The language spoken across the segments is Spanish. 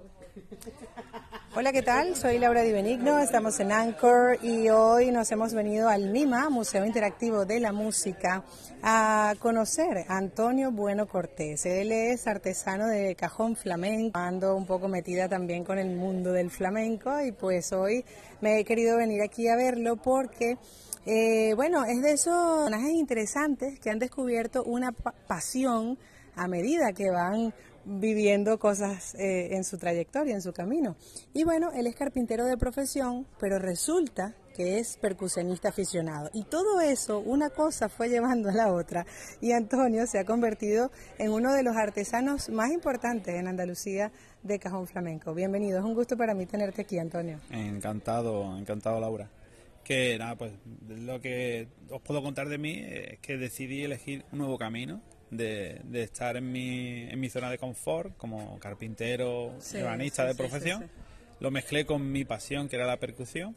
Hola, ¿qué tal? Soy Laura Di Benigno, estamos en Anchor y hoy nos hemos venido al MIMA, Museo Interactivo de la Música, a conocer a Antonio Bueno Cortés. Él es artesano de cajón flamenco, ando un poco metida también con el mundo del flamenco y pues hoy me he querido venir aquí a verlo porque... Eh, bueno, es de esos personajes interesantes que han descubierto una pasión a medida que van viviendo cosas eh, en su trayectoria, en su camino. Y bueno, él es carpintero de profesión, pero resulta que es percusionista aficionado. Y todo eso, una cosa fue llevando a la otra. Y Antonio se ha convertido en uno de los artesanos más importantes en Andalucía de cajón flamenco. Bienvenido, es un gusto para mí tenerte aquí, Antonio. Encantado, encantado, Laura. Que nada, pues lo que os puedo contar de mí es que decidí elegir un nuevo camino de, estar en mi, en mi zona de confort como carpintero, sí, de profesión. Lo mezclé con mi pasión, que era la percusión,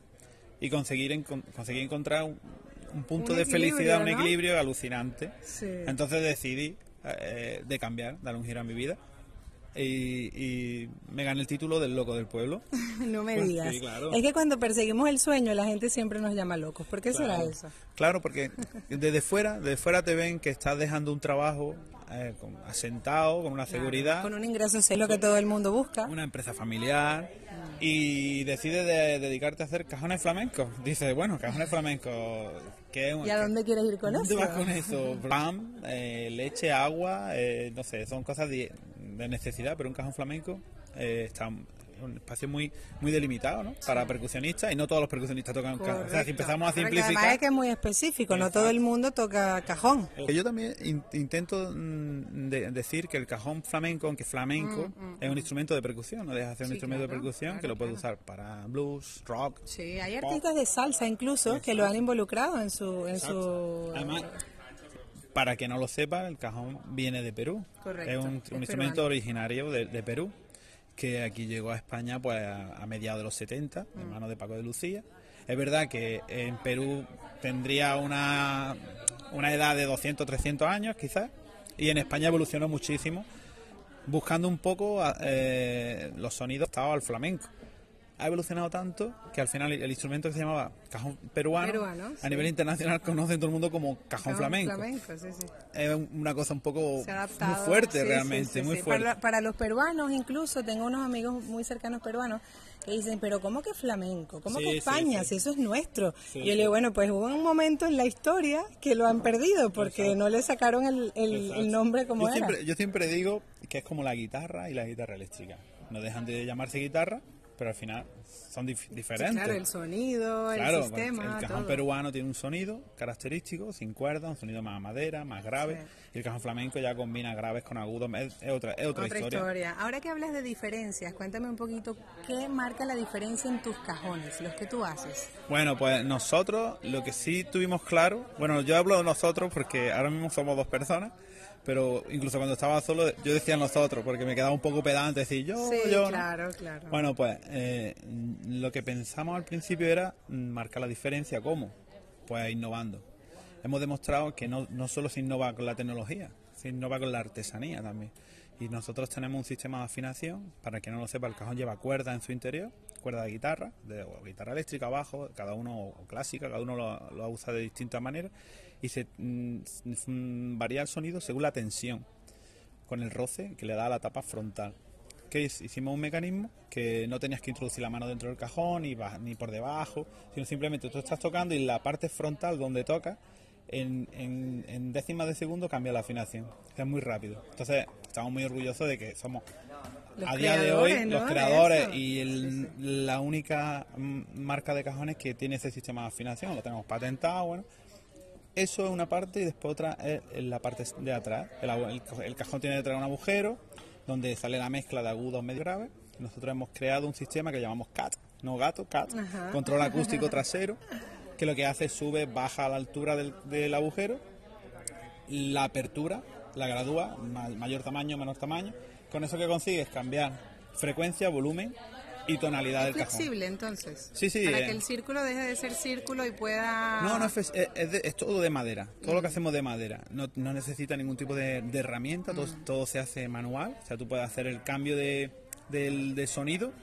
y conseguir conseguí encontrar un, punto de felicidad, un equilibrio alucinante. Entonces decidí eh, de cambiar, dar un giro a mi vida y, me gané el título del loco del pueblo. no me pues digas. Es que cuando perseguimos el sueño la gente siempre nos llama locos. ¿Por qué será eso? Claro, porque desde fuera, desde fuera te ven que estás dejando un trabajo eh, asentado, con una seguridad. con un ingreso, es lo que todo el mundo busca. Una empresa familiar. Y decides dedicarte a hacer cajones flamencos. Dices, bueno, cajones flamencos. ¿Y a dónde quieres ir con eso? vas con eso? Pan, eh, leche, agua, eh, no sé, son cosas de, necesidad, pero un cajón flamenco eh, está un espacio muy muy delimitado ¿no? para percusionistas y no todos los percusionistas tocan cajón. O sea, si empezamos a simplificar. Además es que es muy específico, no todo el mundo toca cajón. Yo también intento mm, decir que el cajón flamenco, aunque flamenco, mm, mm, es un instrumento de percusión, no deja de ser un instrumento de percusión que lo puede usar para blues, rock. Sí, hay artistas de salsa incluso que lo han involucrado en su. En su Además, para que no lo sepa, el cajón viene de Perú. es un, instrumento originario de, Perú que aquí llegó a España pues a, mediados de los 70, en mm. manos de Paco de Lucía. Es verdad que en Perú tendría una, una edad de 200, 300 años quizás, y en España evolucionó muchísimo, buscando un poco eh, los sonidos al flamenco ha evolucionado tanto que al final el instrumento que se llamaba cajón peruano, a nivel internacional conoce todo el mundo como cajón, flamenco. Es una cosa un poco muy fuerte realmente, muy fuerte. Para, los peruanos incluso, tengo unos amigos muy cercanos peruanos que dicen, pero ¿cómo que flamenco? ¿Cómo que España? Si eso es nuestro. y yo le digo, bueno, pues hubo un momento en la historia que lo han perdido porque no le sacaron el, nombre como yo era. Siempre, yo siempre digo que es como la guitarra y la guitarra eléctrica. No dejan de llamarse guitarra, pero al final son diferentes. claro, el sonido, el sistema. El cajón peruano tiene un sonido característico, sin cuerda, un sonido más madera, más grave. Y el cajón flamenco ya combina graves con agudos, es, otra, es otra, historia. Ahora que hablas de diferencias, cuéntame un poquito qué marca la diferencia en tus cajones, los que tú haces. Bueno, pues nosotros lo que sí tuvimos claro, bueno, yo hablo de nosotros porque ahora mismo somos dos personas pero incluso cuando estaba solo yo decía nosotros porque me quedaba un poco pedante decir yo sí, yo claro claro. Bueno pues eh, lo que pensamos al principio era marcar la diferencia cómo pues innovando. Hemos demostrado que no, no solo se innova con la tecnología se innova con la artesanía también. Y nosotros tenemos un sistema de afinación para que no lo sepa el cajón lleva cuerda en su interior cuerda de guitarra de guitarra eléctrica abajo cada uno clásica cada uno lo, lo usa de distintas maneras y se mm, varía el sonido según la tensión con el roce que le da a la tapa frontal. Que hicimos un mecanismo que no tenías que introducir la mano dentro del cajón ni, ni por debajo, sino simplemente tú estás tocando y la parte frontal donde toca en, en, décimas de segundo cambia la afinación. Es muy rápido. Entonces, estamos muy orgullosos de que somos a día de hoy los creadores y la única marca de cajones que tiene ese sistema de afinación. Lo tenemos patentado, bueno. Eso es una parte y después otra es la parte de atrás. El, cajón tiene detrás un agujero donde sale la mezcla de agudos medio graves. Nosotros hemos creado un sistema que llamamos CAT, no gato, CAT, control acústico trasero, que lo que hace es sube, baja a la altura del, agujero, la apertura, la gradúa, mayor tamaño, menor tamaño. Con eso que consigues cambiar frecuencia, volumen y tonalidad del flexible entonces. Sí, sí. Para que el círculo deje de ser círculo y pueda... No, no, es, es, todo de madera. Todo lo que hacemos de madera. No, no necesita ningún tipo de, herramienta, todo, mm. todo, se hace manual. O sea, tú puedes hacer el cambio de del, del sonido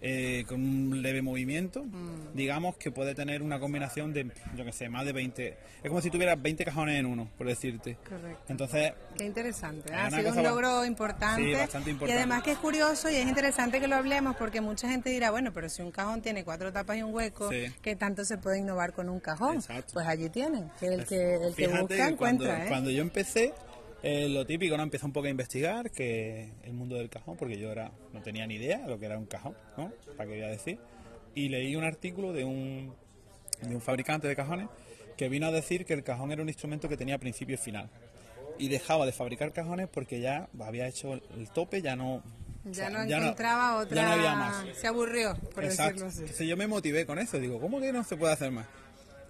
eh, con un leve movimiento, Mm. digamos que puede tener una combinación de, yo que sé, más de 20. Es como si tuvieras 20 cajones en uno, por decirte. Correcto. Entonces, Qué interesante, Es ha sido un logro importante, Sí, bastante y importante. además que es curioso y es interesante que lo hablemos porque mucha gente dirá, bueno, pero si un cajón tiene cuatro tapas y un hueco, Sí. ¿qué tanto se puede innovar con un cajón? Exacto. Pues allí tienen, que el que, el que Fíjate busca que cuando, encuentra, ¿eh? cuando yo empecé, eh, lo típico, ¿no? Empecé un poco a investigar que el mundo del cajón, porque yo era no tenía ni idea de lo que era un cajón, ¿no? ¿Para qué voy a decir? Y leí un artículo de un, de un fabricante de cajones que vino a decir que el cajón era un instrumento que tenía principio y final. Y dejaba de fabricar cajones porque ya había hecho el, tope, ya no... o Ya sea, no encontraba otra, Ya no había más. se aburrió, por Exacto. decirlo así. Entonces yo me motivé con eso, digo, ¿cómo que no se puede hacer más?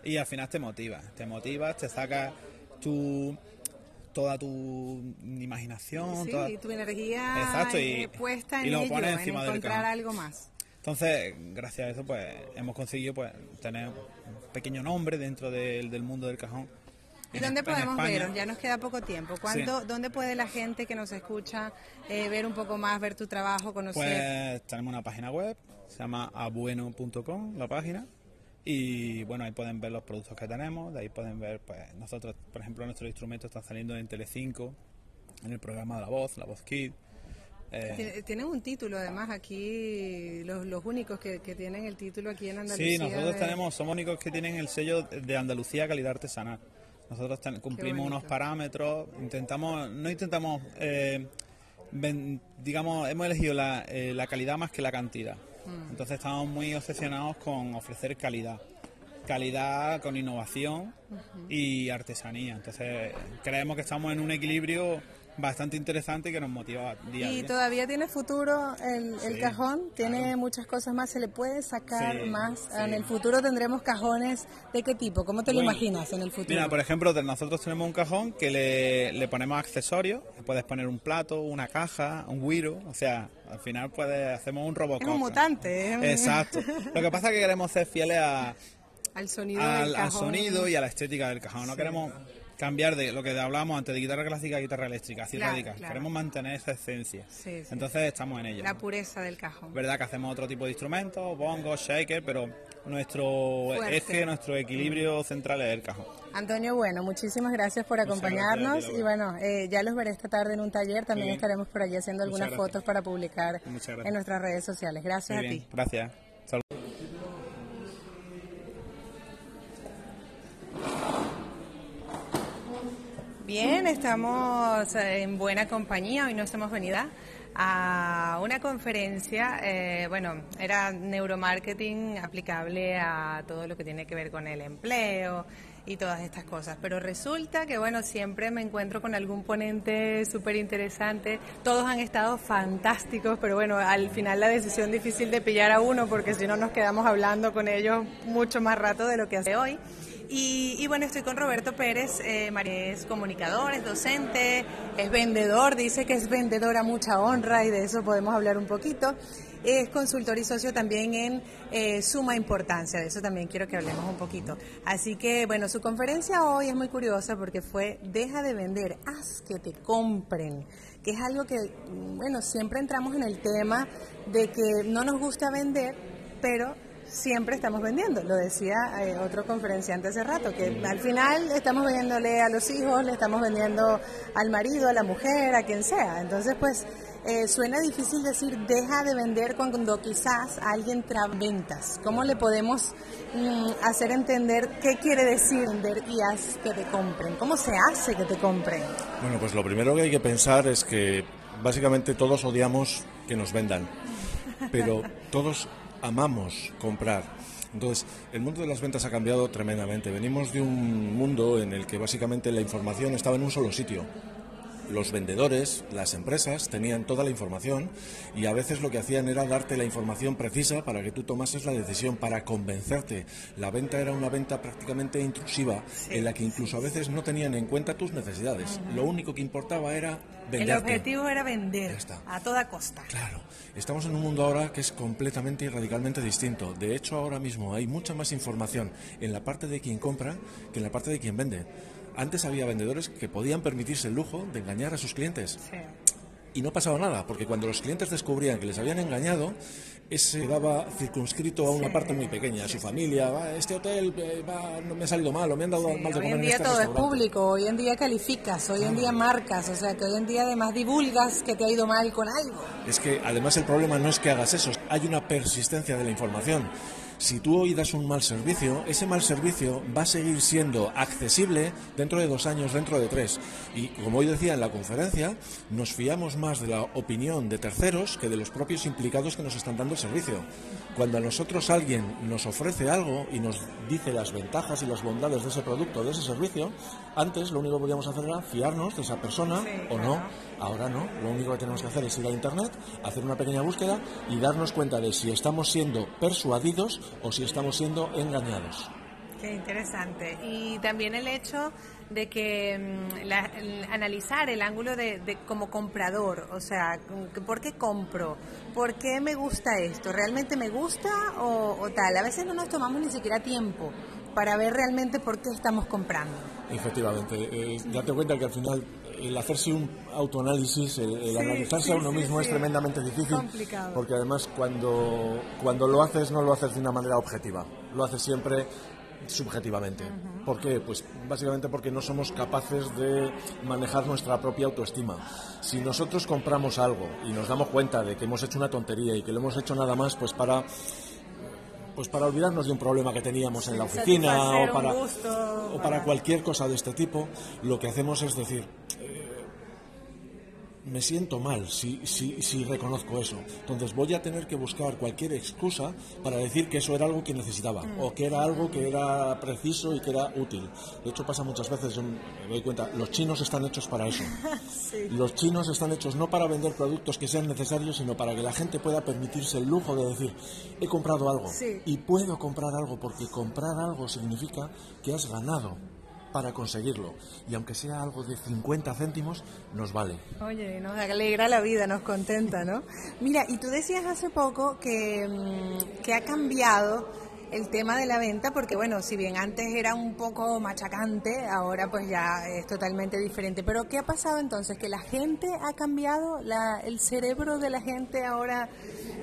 Y al final te motiva, te motivas, te sacas tu toda tu imaginación, Sí, toda- tu energía Exacto, eh, y- puesta en y lo ello, pones en encima del encontrar cajón. algo más. Entonces, gracias a eso, pues hemos conseguido pues tener un pequeño nombre dentro del, del mundo del cajón. ¿Y En dónde en podemos ver? Ya nos queda poco tiempo. ¿Cuándo, ¿Dónde puede la gente que nos escucha eh, ver un poco más, ver tu trabajo, conocer? Pues tenemos una página web, se llama abueno.com la página. Y bueno, ahí pueden ver los productos que tenemos, de ahí pueden ver, pues nosotros, por ejemplo, nuestros instrumentos están saliendo en Telecinco, en el programa de La Voz, La Voz Kid. Eh, Tiene- Tienen un título, además, aquí, los, los únicos que, que tienen el título aquí en Andalucía. sí, nosotros de- tenemos, somos únicos que tienen el sello de Andalucía Calidad Artesanal. Nosotros ten- cumplimos unos parámetros, intentamos, no intentamos, eh, digamos, hemos elegido la, eh, la calidad más que la cantidad. Mm. Entonces estamos muy obsesionados con ofrecer calidad. Calidad con innovación y artesanía. Entonces creemos que estamos en un equilibrio bastante interesante y que nos motiva día a Y día. todavía tiene futuro el, el cajón, tiene claro. muchas cosas más, se le puede sacar Sí, más. sí. En el futuro tendremos cajones de qué tipo, ¿cómo te lo imaginas en el futuro? Mira, por ejemplo, nosotros tenemos un cajón que le, le ponemos accesorios. Puedes poner un plato, una caja, un guiro. O sea, al final puedes, hacemos un Robocop. es un mutante, un- Exacto. Lo que pasa es que queremos ser fieles a- al sonido al, del al cajón. sonido y a la estética del cajón. No queremos cambiar de lo que hablábamos antes de guitarra clásica a guitarra eléctrica, así Claro, radical. claro. Queremos mantener esa esencia. Sí, sí. Entonces estamos en ello. La pureza del cajón. verdad que hacemos otro tipo de instrumentos, bongos, shaker, pero nuestro Fuerte. eje, nuestro equilibrio central es el cajón. Antonio, bueno, muchísimas gracias por acompañarnos gracias y bueno, eh, ya los veré esta tarde en un taller, también estaremos por allí haciendo algunas fotos para publicar en nuestras redes sociales. Gracias Muy a bien, ti. gracias. Bien, estamos eh, en buena compañía. Hoy nos hemos venido a una conferencia, eh, bueno, era neuromarketing aplicable a todo lo que tiene que ver con el empleo y todas estas cosas. Pero resulta que, bueno, siempre me encuentro con algún ponente súper interesante. Todos han estado fantásticos, pero bueno, al final la decisión difícil de pillar a uno, porque si no nos quedamos hablando con ellos mucho más rato de lo que hace hoy. Y, y bueno, estoy con Roberto Pérez, eh, es comunicador, es docente, es vendedor, dice que es vendedor a mucha honra y de eso podemos hablar un poquito. Es consultor y socio también en eh, Suma Importancia, de eso también quiero que hablemos un poquito. Así que bueno, su conferencia hoy es muy curiosa porque fue Deja de vender, haz que te compren, que es algo que, bueno, siempre entramos en el tema de que no nos gusta vender, pero siempre estamos vendiendo. Lo decía eh, otro conferenciante hace rato, que al final estamos vendiéndole a los hijos, le estamos vendiendo al marido, a la mujer, a quien sea. Entonces, pues eh, suena difícil decir deja de vender cuando quizás alguien ventas. ¿Cómo le podemos mm, hacer entender qué quiere decir vender y haz que te compren? ¿Cómo se hace que te compren? Bueno, pues lo primero que hay que pensar es que básicamente todos odiamos que nos vendan, pero todos amamos comprar. Entonces, el mundo de las ventas ha cambiado tremendamente. Venimos de un mundo en el que básicamente la información estaba en un solo sitio. Los vendedores, las empresas, tenían toda la información y a veces lo que hacían era darte la información precisa para que tú tomases la decisión, para convencerte. La venta era una venta prácticamente intrusiva, en la que incluso a veces no tenían en cuenta tus necesidades. Lo único que importaba era El venderte. objetivo era vender a toda costa. Claro, estamos en un mundo ahora que es completamente y radicalmente distinto. De hecho, ahora mismo hay mucha más información en la parte de quien compra que en la parte de quien vende. Antes había vendedores que podían permitirse el lujo de engañar a sus clientes. Sí. y no pasaba nada, porque cuando los clientes descubrían que les habían engañado, ese quedaba circunscrito a una parte muy pequeña, a su familia, este hotel eh, no me ha salido mal, o me han dado mal de comer Hoy en día este todo es público, hoy en día calificas, hoy en día marcas, o sea que hoy en día además divulgas que te ha ido mal con algo. Es que además el problema no es que hagas eso, hay una persistencia de la información. Si tú hoy das un mal servicio, ese mal servicio va a seguir siendo accesible dentro de dos años, dentro de tres. Y como hoy decía en la conferencia, nos fiamos más de la opinión de terceros que de los propios implicados que nos están dando el servicio. Cuando a nosotros alguien nos ofrece algo y nos dice las ventajas y las bondades de ese producto, de ese servicio, antes lo único que podíamos hacer era fiarnos de esa persona o no. Ahora no, lo único que tenemos que hacer es ir a Internet, hacer una pequeña búsqueda y darnos cuenta de si estamos siendo persuadidos o si estamos siendo engañados. Qué interesante. Y también el hecho de que mm, analizar el ángulo de, como comprador, o sea, ¿por qué compro? ¿Por qué me gusta esto? ¿Realmente me gusta o, tal? A veces no nos tomamos ni siquiera tiempo para ver realmente por qué estamos comprando. Efectivamente, eh, date cuenta que al final el hacerse un autoanálisis, el, analizarse a uno mismo es tremendamente difícil. Porque además cuando, cuando lo haces no lo haces de una manera objetiva, lo haces siempre subjetivamente. ¿Por qué? Pues básicamente porque no somos capaces de manejar nuestra propia autoestima. Si nosotros compramos algo y nos damos cuenta de que hemos hecho una tontería y que lo hemos hecho nada más pues para pues para olvidarnos de un problema que teníamos en la oficina o para, o para cualquier cosa de este tipo, lo que hacemos es decir, me siento mal si, si, si, reconozco eso. Entonces voy a tener que buscar cualquier excusa para decir que eso era algo que necesitaba mm. o que era algo que era preciso y que era útil. De hecho pasa muchas veces, me doy cuenta, los chinos están hechos para eso. Los chinos están hechos no para vender productos que sean necesarios, sino para que la gente pueda permitirse el lujo de decir, he comprado algo y puedo comprar algo porque comprar algo significa que has ganado para conseguirlo. Y aunque sea algo de 50 céntimos, nos vale. Oye, nos alegra la vida, nos contenta, ¿no? Mira, y tú decías hace poco que, mm, que ha cambiado el tema de la venta, porque bueno, si bien antes era un poco machacante, ahora pues ya es totalmente diferente. Pero ¿qué ha pasado entonces? ¿Que la gente ha cambiado? La, ¿El cerebro de la gente ahora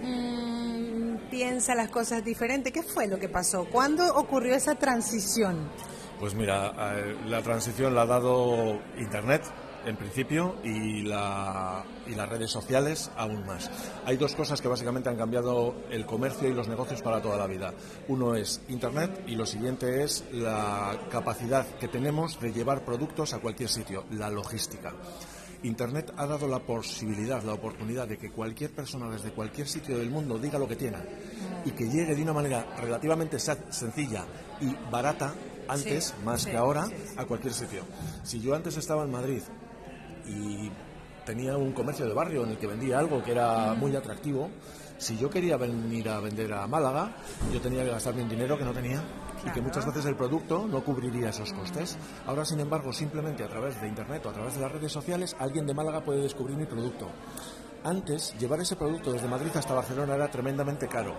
mm, piensa las cosas diferentes? ¿Qué fue lo que pasó? ¿Cuándo ocurrió esa transición? Pues mira, la transición la ha dado Internet en principio y, la, y las redes sociales aún más. Hay dos cosas que básicamente han cambiado el comercio y los negocios para toda la vida. Uno es Internet y lo siguiente es la capacidad que tenemos de llevar productos a cualquier sitio, la logística. Internet ha dado la posibilidad, la oportunidad de que cualquier persona desde cualquier sitio del mundo diga lo que tiene y que llegue de una manera relativamente sencilla y barata antes, más que ahora, a cualquier sitio. Si yo antes estaba en Madrid y tenía un comercio de barrio en el que vendía algo que era muy atractivo, si yo quería venir a vender a Málaga, yo tenía que gastarme un dinero que no tenía y que muchas veces el producto no cubriría esos costes. Ahora, sin embargo, simplemente a través de Internet o a través de las redes sociales, alguien de Málaga puede descubrir mi producto. Antes, llevar ese producto desde Madrid hasta Barcelona era tremendamente caro.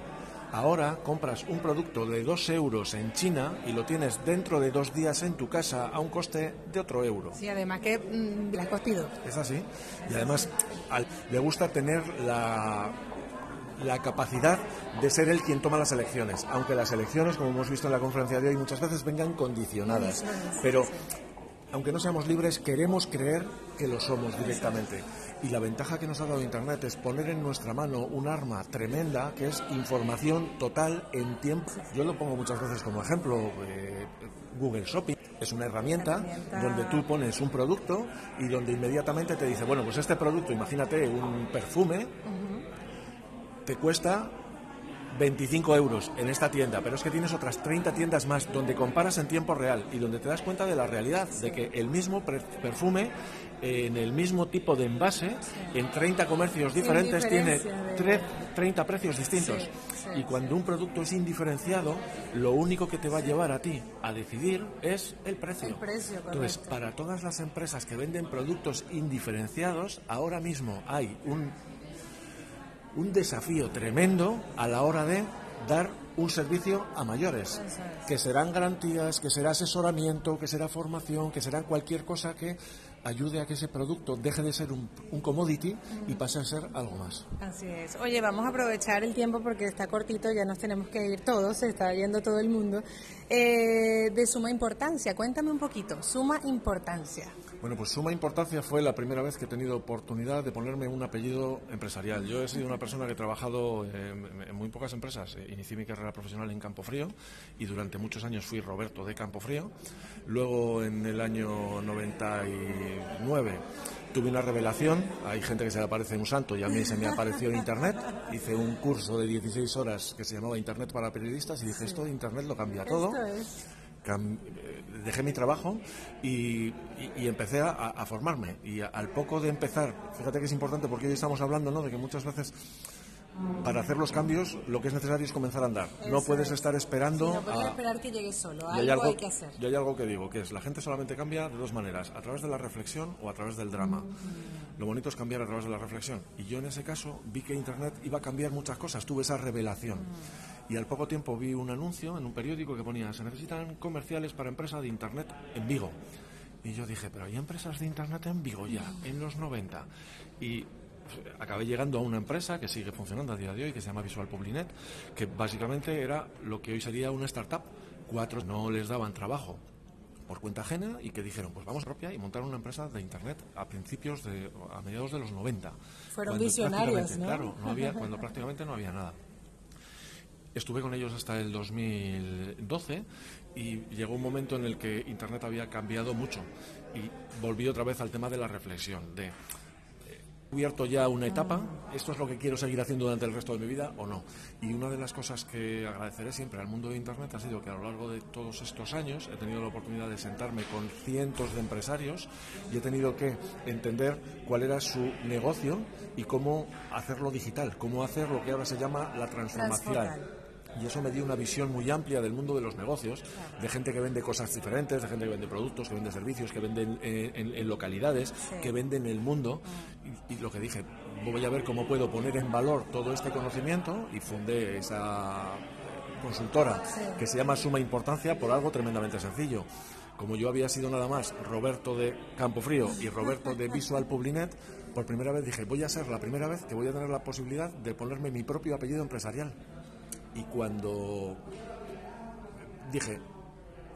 Ahora compras un producto de 2 euros en China y lo tienes dentro de dos días en tu casa a un coste de otro euro. Sí, además que mm, la has costido. Es así. Y además le gusta tener la, la capacidad de ser él quien toma las elecciones, aunque las elecciones, como hemos visto en la conferencia de hoy, muchas veces vengan condicionadas. Pero aunque no seamos libres, queremos creer que lo somos directamente. Y la ventaja que nos ha dado Internet es poner en nuestra mano un arma tremenda que es información total en tiempo. Yo lo pongo muchas veces como ejemplo. Eh, Google Shopping es una herramienta, donde tú pones un producto y donde inmediatamente te dice, bueno, pues este producto, imagínate un perfume, te cuesta 25 euros en esta tienda, pero es que tienes otras 30 tiendas más donde comparas en tiempo real y donde te das cuenta de la realidad, de que el mismo perfume en el mismo tipo de envase, en 30 comercios diferentes, tiene 30 precios distintos. Y cuando un producto es indiferenciado, lo único que te va a llevar a ti a decidir es el precio. Entonces, para todas las empresas que venden productos indiferenciados, ahora mismo hay un un desafío tremendo a la hora de dar un servicio a mayores, que serán garantías, que será asesoramiento, que será formación, que será cualquier cosa que ayude a que ese producto deje de ser un, commodity y pase a ser algo más. Así es. Oye, vamos a aprovechar el tiempo porque está cortito, ya nos tenemos que ir todos, se está yendo todo el mundo. Eh, de suma importancia, cuéntame un poquito, suma importancia. Bueno, pues suma importancia fue la primera vez que he tenido oportunidad de ponerme un apellido empresarial. Yo he sido una persona que he trabajado en, muy pocas empresas. Inicié mi carrera profesional en Campofrío y durante muchos años fui Roberto de Campofrío. Luego, en el año 99, tuve una revelación. Hay gente que se le aparece un santo y a mí se me apareció en Internet. Hice un curso de 16 horas que se llamaba Internet para periodistas y dije, esto de Internet lo cambia todo dejé mi trabajo y, empecé a, formarme. Y al poco de empezar, fíjate que es importante porque hoy estamos hablando ¿no? de que muchas veces para hacer los cambios lo que es necesario es comenzar a andar. no puedes estar esperando. no puedes esperar que llegue solo. Algo, hay, que hacer. Yo hay algo que digo, que es la gente solamente cambia de dos maneras, a través de la reflexión o a través del drama. Lo bonito es cambiar a través de la reflexión. Y yo en ese caso vi que Internet iba a cambiar muchas cosas. Tuve esa revelación. Y al poco tiempo vi un anuncio en un periódico que ponía, se necesitan comerciales para empresas de Internet en Vigo. Y yo dije, pero hay empresas de Internet en Vigo ya, en los 90. Y pues, acabé llegando a una empresa que sigue funcionando a día de hoy, que se llama Visual Publinet, que básicamente era lo que hoy sería una startup. Cuatro no les daban trabajo por cuenta ajena y que dijeron, pues vamos propia y montar una empresa de Internet a principios de, a mediados de los 90. Fueron visionarios, ¿no? Claro, no había, cuando prácticamente no había nada. Estuve con ellos hasta el 2012 y llegó un momento en el que Internet había cambiado mucho y volví otra vez al tema de la reflexión, de cubierto ya una etapa, esto es lo que quiero seguir haciendo durante el resto de mi vida o no. Y una de las cosas que agradeceré siempre al mundo de Internet ha sido que a lo largo de todos estos años he tenido la oportunidad de sentarme con cientos de empresarios y he tenido que entender cuál era su negocio y cómo hacerlo digital, cómo hacer lo que ahora se llama la transformación y eso me dio una visión muy amplia del mundo de los negocios, de gente que vende cosas diferentes, de gente que vende productos, que vende servicios, que vende en, localidades, que vende en el mundo. Y, y, lo que dije, voy a ver cómo puedo poner en valor todo este conocimiento y fundé esa consultora que se llama Suma Importancia por algo tremendamente sencillo. Como yo había sido nada más Roberto de Campofrío y Roberto de Visual Publinet, por primera vez dije, voy a ser la primera vez que voy a tener la posibilidad de ponerme mi propio apellido empresarial. Y cuando dije,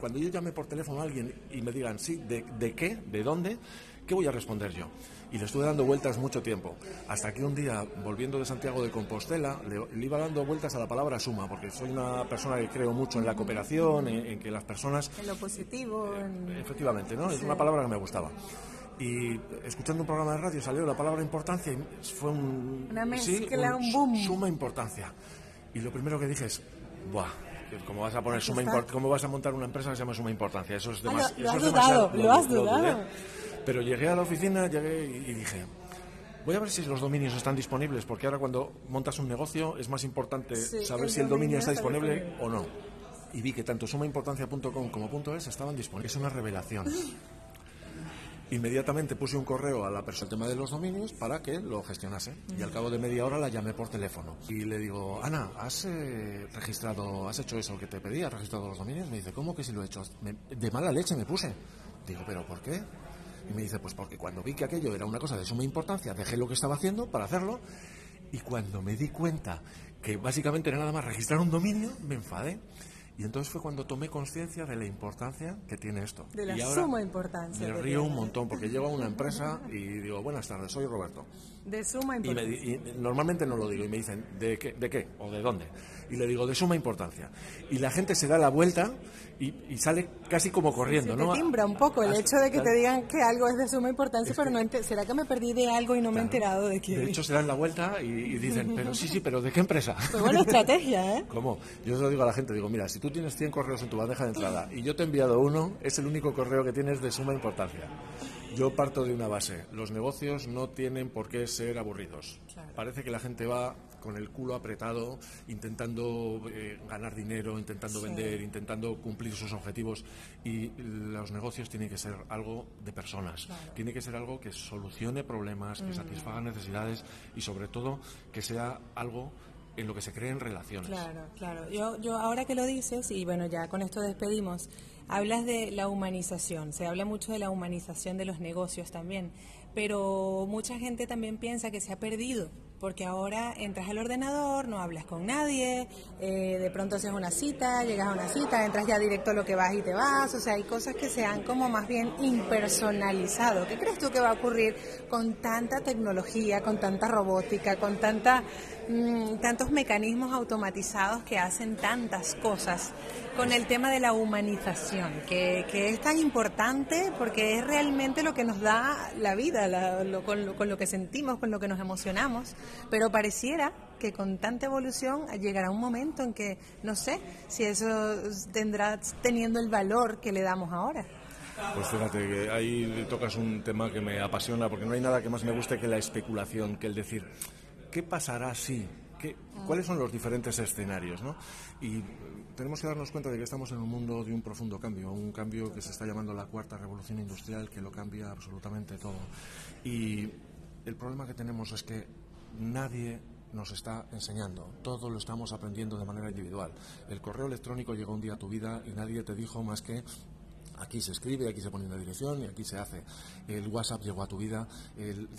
cuando yo llame por teléfono a alguien y me digan, sí, ¿de, qué? ¿De dónde? ¿Qué voy a responder yo? Y le estuve dando vueltas mucho tiempo, hasta que un día, volviendo de Santiago de Compostela, le, iba dando vueltas a la palabra suma, porque soy una persona que creo mucho en la cooperación, en, que las personas... En lo positivo. Efectivamente, ¿no? Es una palabra que me gustaba y escuchando un programa de radio salió la palabra importancia y fue un, una mezcla, un, boom. Suma importancia. Y lo primero que dije es, ¡buah! ¿Cómo vas a poner suma ¿Cómo vas a montar una empresa que se llama suma importancia? Eso es, demasiado. lo, has dudado, lo, has dudado. Pero llegué a la oficina llegué y, dije, voy a ver si los dominios están disponibles, porque ahora cuando montas un negocio es más importante saber si el dominio está disponible o no. Y vi que tanto sumaimportancia.com como .es estaban disponibles. Es una revelación. Inmediatamente puse un correo a la persona del tema de los dominios para que lo gestionase. Y al cabo de media hora la llamé por teléfono. Y le digo, Ana, ¿has eh, registrado, has hecho eso que te pedí? ¿Has registrado los dominios? Me dice, ¿cómo que si lo he hecho? de mala leche me puse. Digo, ¿pero por qué? Y me dice, pues porque cuando vi que aquello era una cosa de suma importancia, dejé lo que estaba haciendo para hacerlo. Y cuando me di cuenta que básicamente era nada más registrar un dominio, me enfadé. Y entonces fue cuando tomé conciencia de la importancia que tiene esto. De la suma importancia. Me río un montón porque llego a una empresa y digo, buenas tardes, soy Roberto. De suma importancia. Y, normalmente no lo digo y me dicen, ¿de qué, ¿de qué? ¿O de dónde? Y le digo, de suma importancia. Y la gente se da la vuelta y, sale casi como corriendo, ¿no? Te timbra un poco el hecho de que te digan que algo es de suma importancia, pero no ¿será que me perdí de algo y no me he enterado de qué? De hecho, se dan la vuelta y, dicen, pero sí, sí, pero ¿de qué empresa? Pues buena estrategia, ¿eh? ¿Cómo? Yo se lo digo a la gente, digo, mira, si tú tienes 100 correos en tu bandeja de entrada y yo te he enviado uno, es el único correo que tienes de suma importancia. Yo parto de una base. Los negocios no tienen por qué ser aburridos. Parece que la gente va con el culo apretado, intentando eh, ganar dinero, intentando vender, intentando cumplir sus objetivos. Y los negocios tienen que ser algo de personas. Tiene que ser algo que solucione problemas, que mm. satisfaga necesidades y sobre todo que sea algo en lo que se creen relaciones. Claro, claro. Yo, yo ahora que lo dices, y bueno, ya con esto despedimos, hablas de la humanización, se habla mucho de la humanización de los negocios también, pero mucha gente también piensa que se ha perdido porque ahora entras al ordenador, no hablas con nadie, eh, de pronto haces una cita, llegas a una cita, entras ya directo a lo que vas y te vas, o sea, hay cosas que se han como más bien impersonalizado. ¿Qué crees tú que va a ocurrir con tanta tecnología, con tanta robótica, con tanta, mm, tantos mecanismos automatizados que hacen tantas cosas? Con el tema de la humanización, que, es tan importante porque es realmente lo que nos da la vida, con, con, lo que sentimos, con lo que nos emocionamos, pero pareciera que con tanta evolución llegará un momento en que no sé si eso tendrá teniendo el valor que le damos ahora. Pues fíjate que ahí tocas un tema que me apasiona porque no hay nada que más me guste que la especulación, que el decir, ¿qué pasará si? ¿Qué, ¿Cuáles son los diferentes escenarios? ¿no? Y tenemos que darnos cuenta de que estamos en un mundo de un profundo cambio, un cambio que se está llamando la cuarta revolución industrial, que lo cambia absolutamente todo. Y el problema que tenemos es que nadie nos está enseñando, todo lo estamos aprendiendo de manera individual. El correo electrónico llegó un día a tu vida y nadie te dijo más que Aquí se escribe, aquí se pone una dirección y aquí se hace. El WhatsApp llegó a tu vida,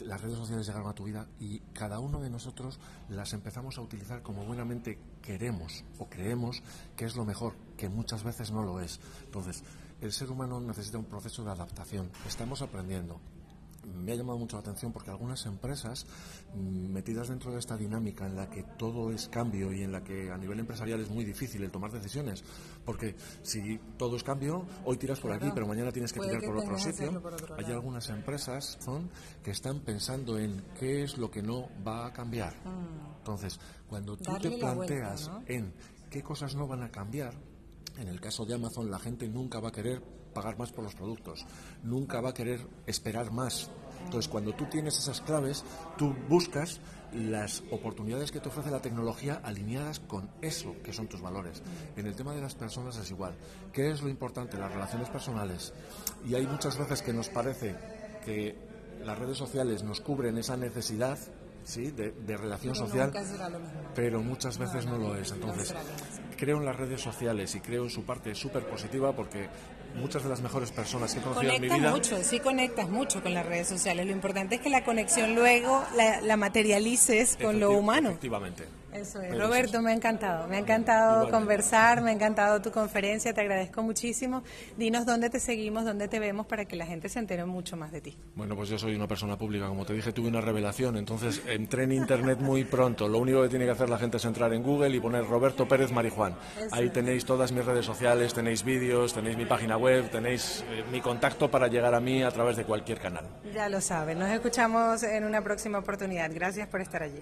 las redes sociales llegaron a tu vida y cada uno de nosotros las empezamos a utilizar como buenamente queremos o creemos que es lo mejor, que muchas veces no lo es. Entonces, el ser humano necesita un proceso de adaptación. Estamos aprendiendo me ha llamado mucho la atención porque algunas empresas mm, metidas dentro de esta dinámica en la que todo es cambio y en la que a nivel empresarial es muy difícil el tomar decisiones, porque si todo es cambio, hoy tiras por aquí, pero mañana tienes que tirar por otro sitio. Hay algunas empresas son, que están pensando en qué es lo que no va a cambiar. Mm. Entonces, cuando tú te planteas en qué cosas no van a cambiar, en el caso de Amazon, la gente nunca va a querer pagar más por los productos, nunca va a querer esperar más. Entonces, cuando tú tienes esas claves, tú buscas las oportunidades que te ofrece la tecnología alineadas con eso que son tus valores. En el tema de las personas es igual. ¿Qué es lo importante? Las relaciones personales. Y hay muchas veces que nos parece que las redes sociales nos cubren esa necesidad ¿sí? de, relación social, pero muchas veces no, lo es. Entonces, creo en las redes sociales y creo en su parte súper positiva porque muchas de las mejores personas que he conocido en mi vida. mucho, sí conectas mucho con las redes sociales. Lo importante es que la conexión luego la, materialices con lo humano. Efectivamente. Eso es. Roberto, me ha encantado. Me ha encantado conversar, me ha encantado tu conferencia, te agradezco muchísimo. Dinos dónde te seguimos, dónde te vemos para que la gente se entere mucho más de ti. Bueno, pues yo soy una persona pública, como te dije, tuve una revelación, entonces entré en Internet muy pronto. Lo único que tiene que hacer la gente es entrar en Google y poner Roberto Pérez Marijuán. Ahí tenéis todas mis redes sociales, tenéis vídeos, tenéis mi página web, tenéis eh, mi contacto para llegar a mí a través de cualquier canal. Ya lo saben, nos escuchamos en una próxima oportunidad. Gracias por estar allí.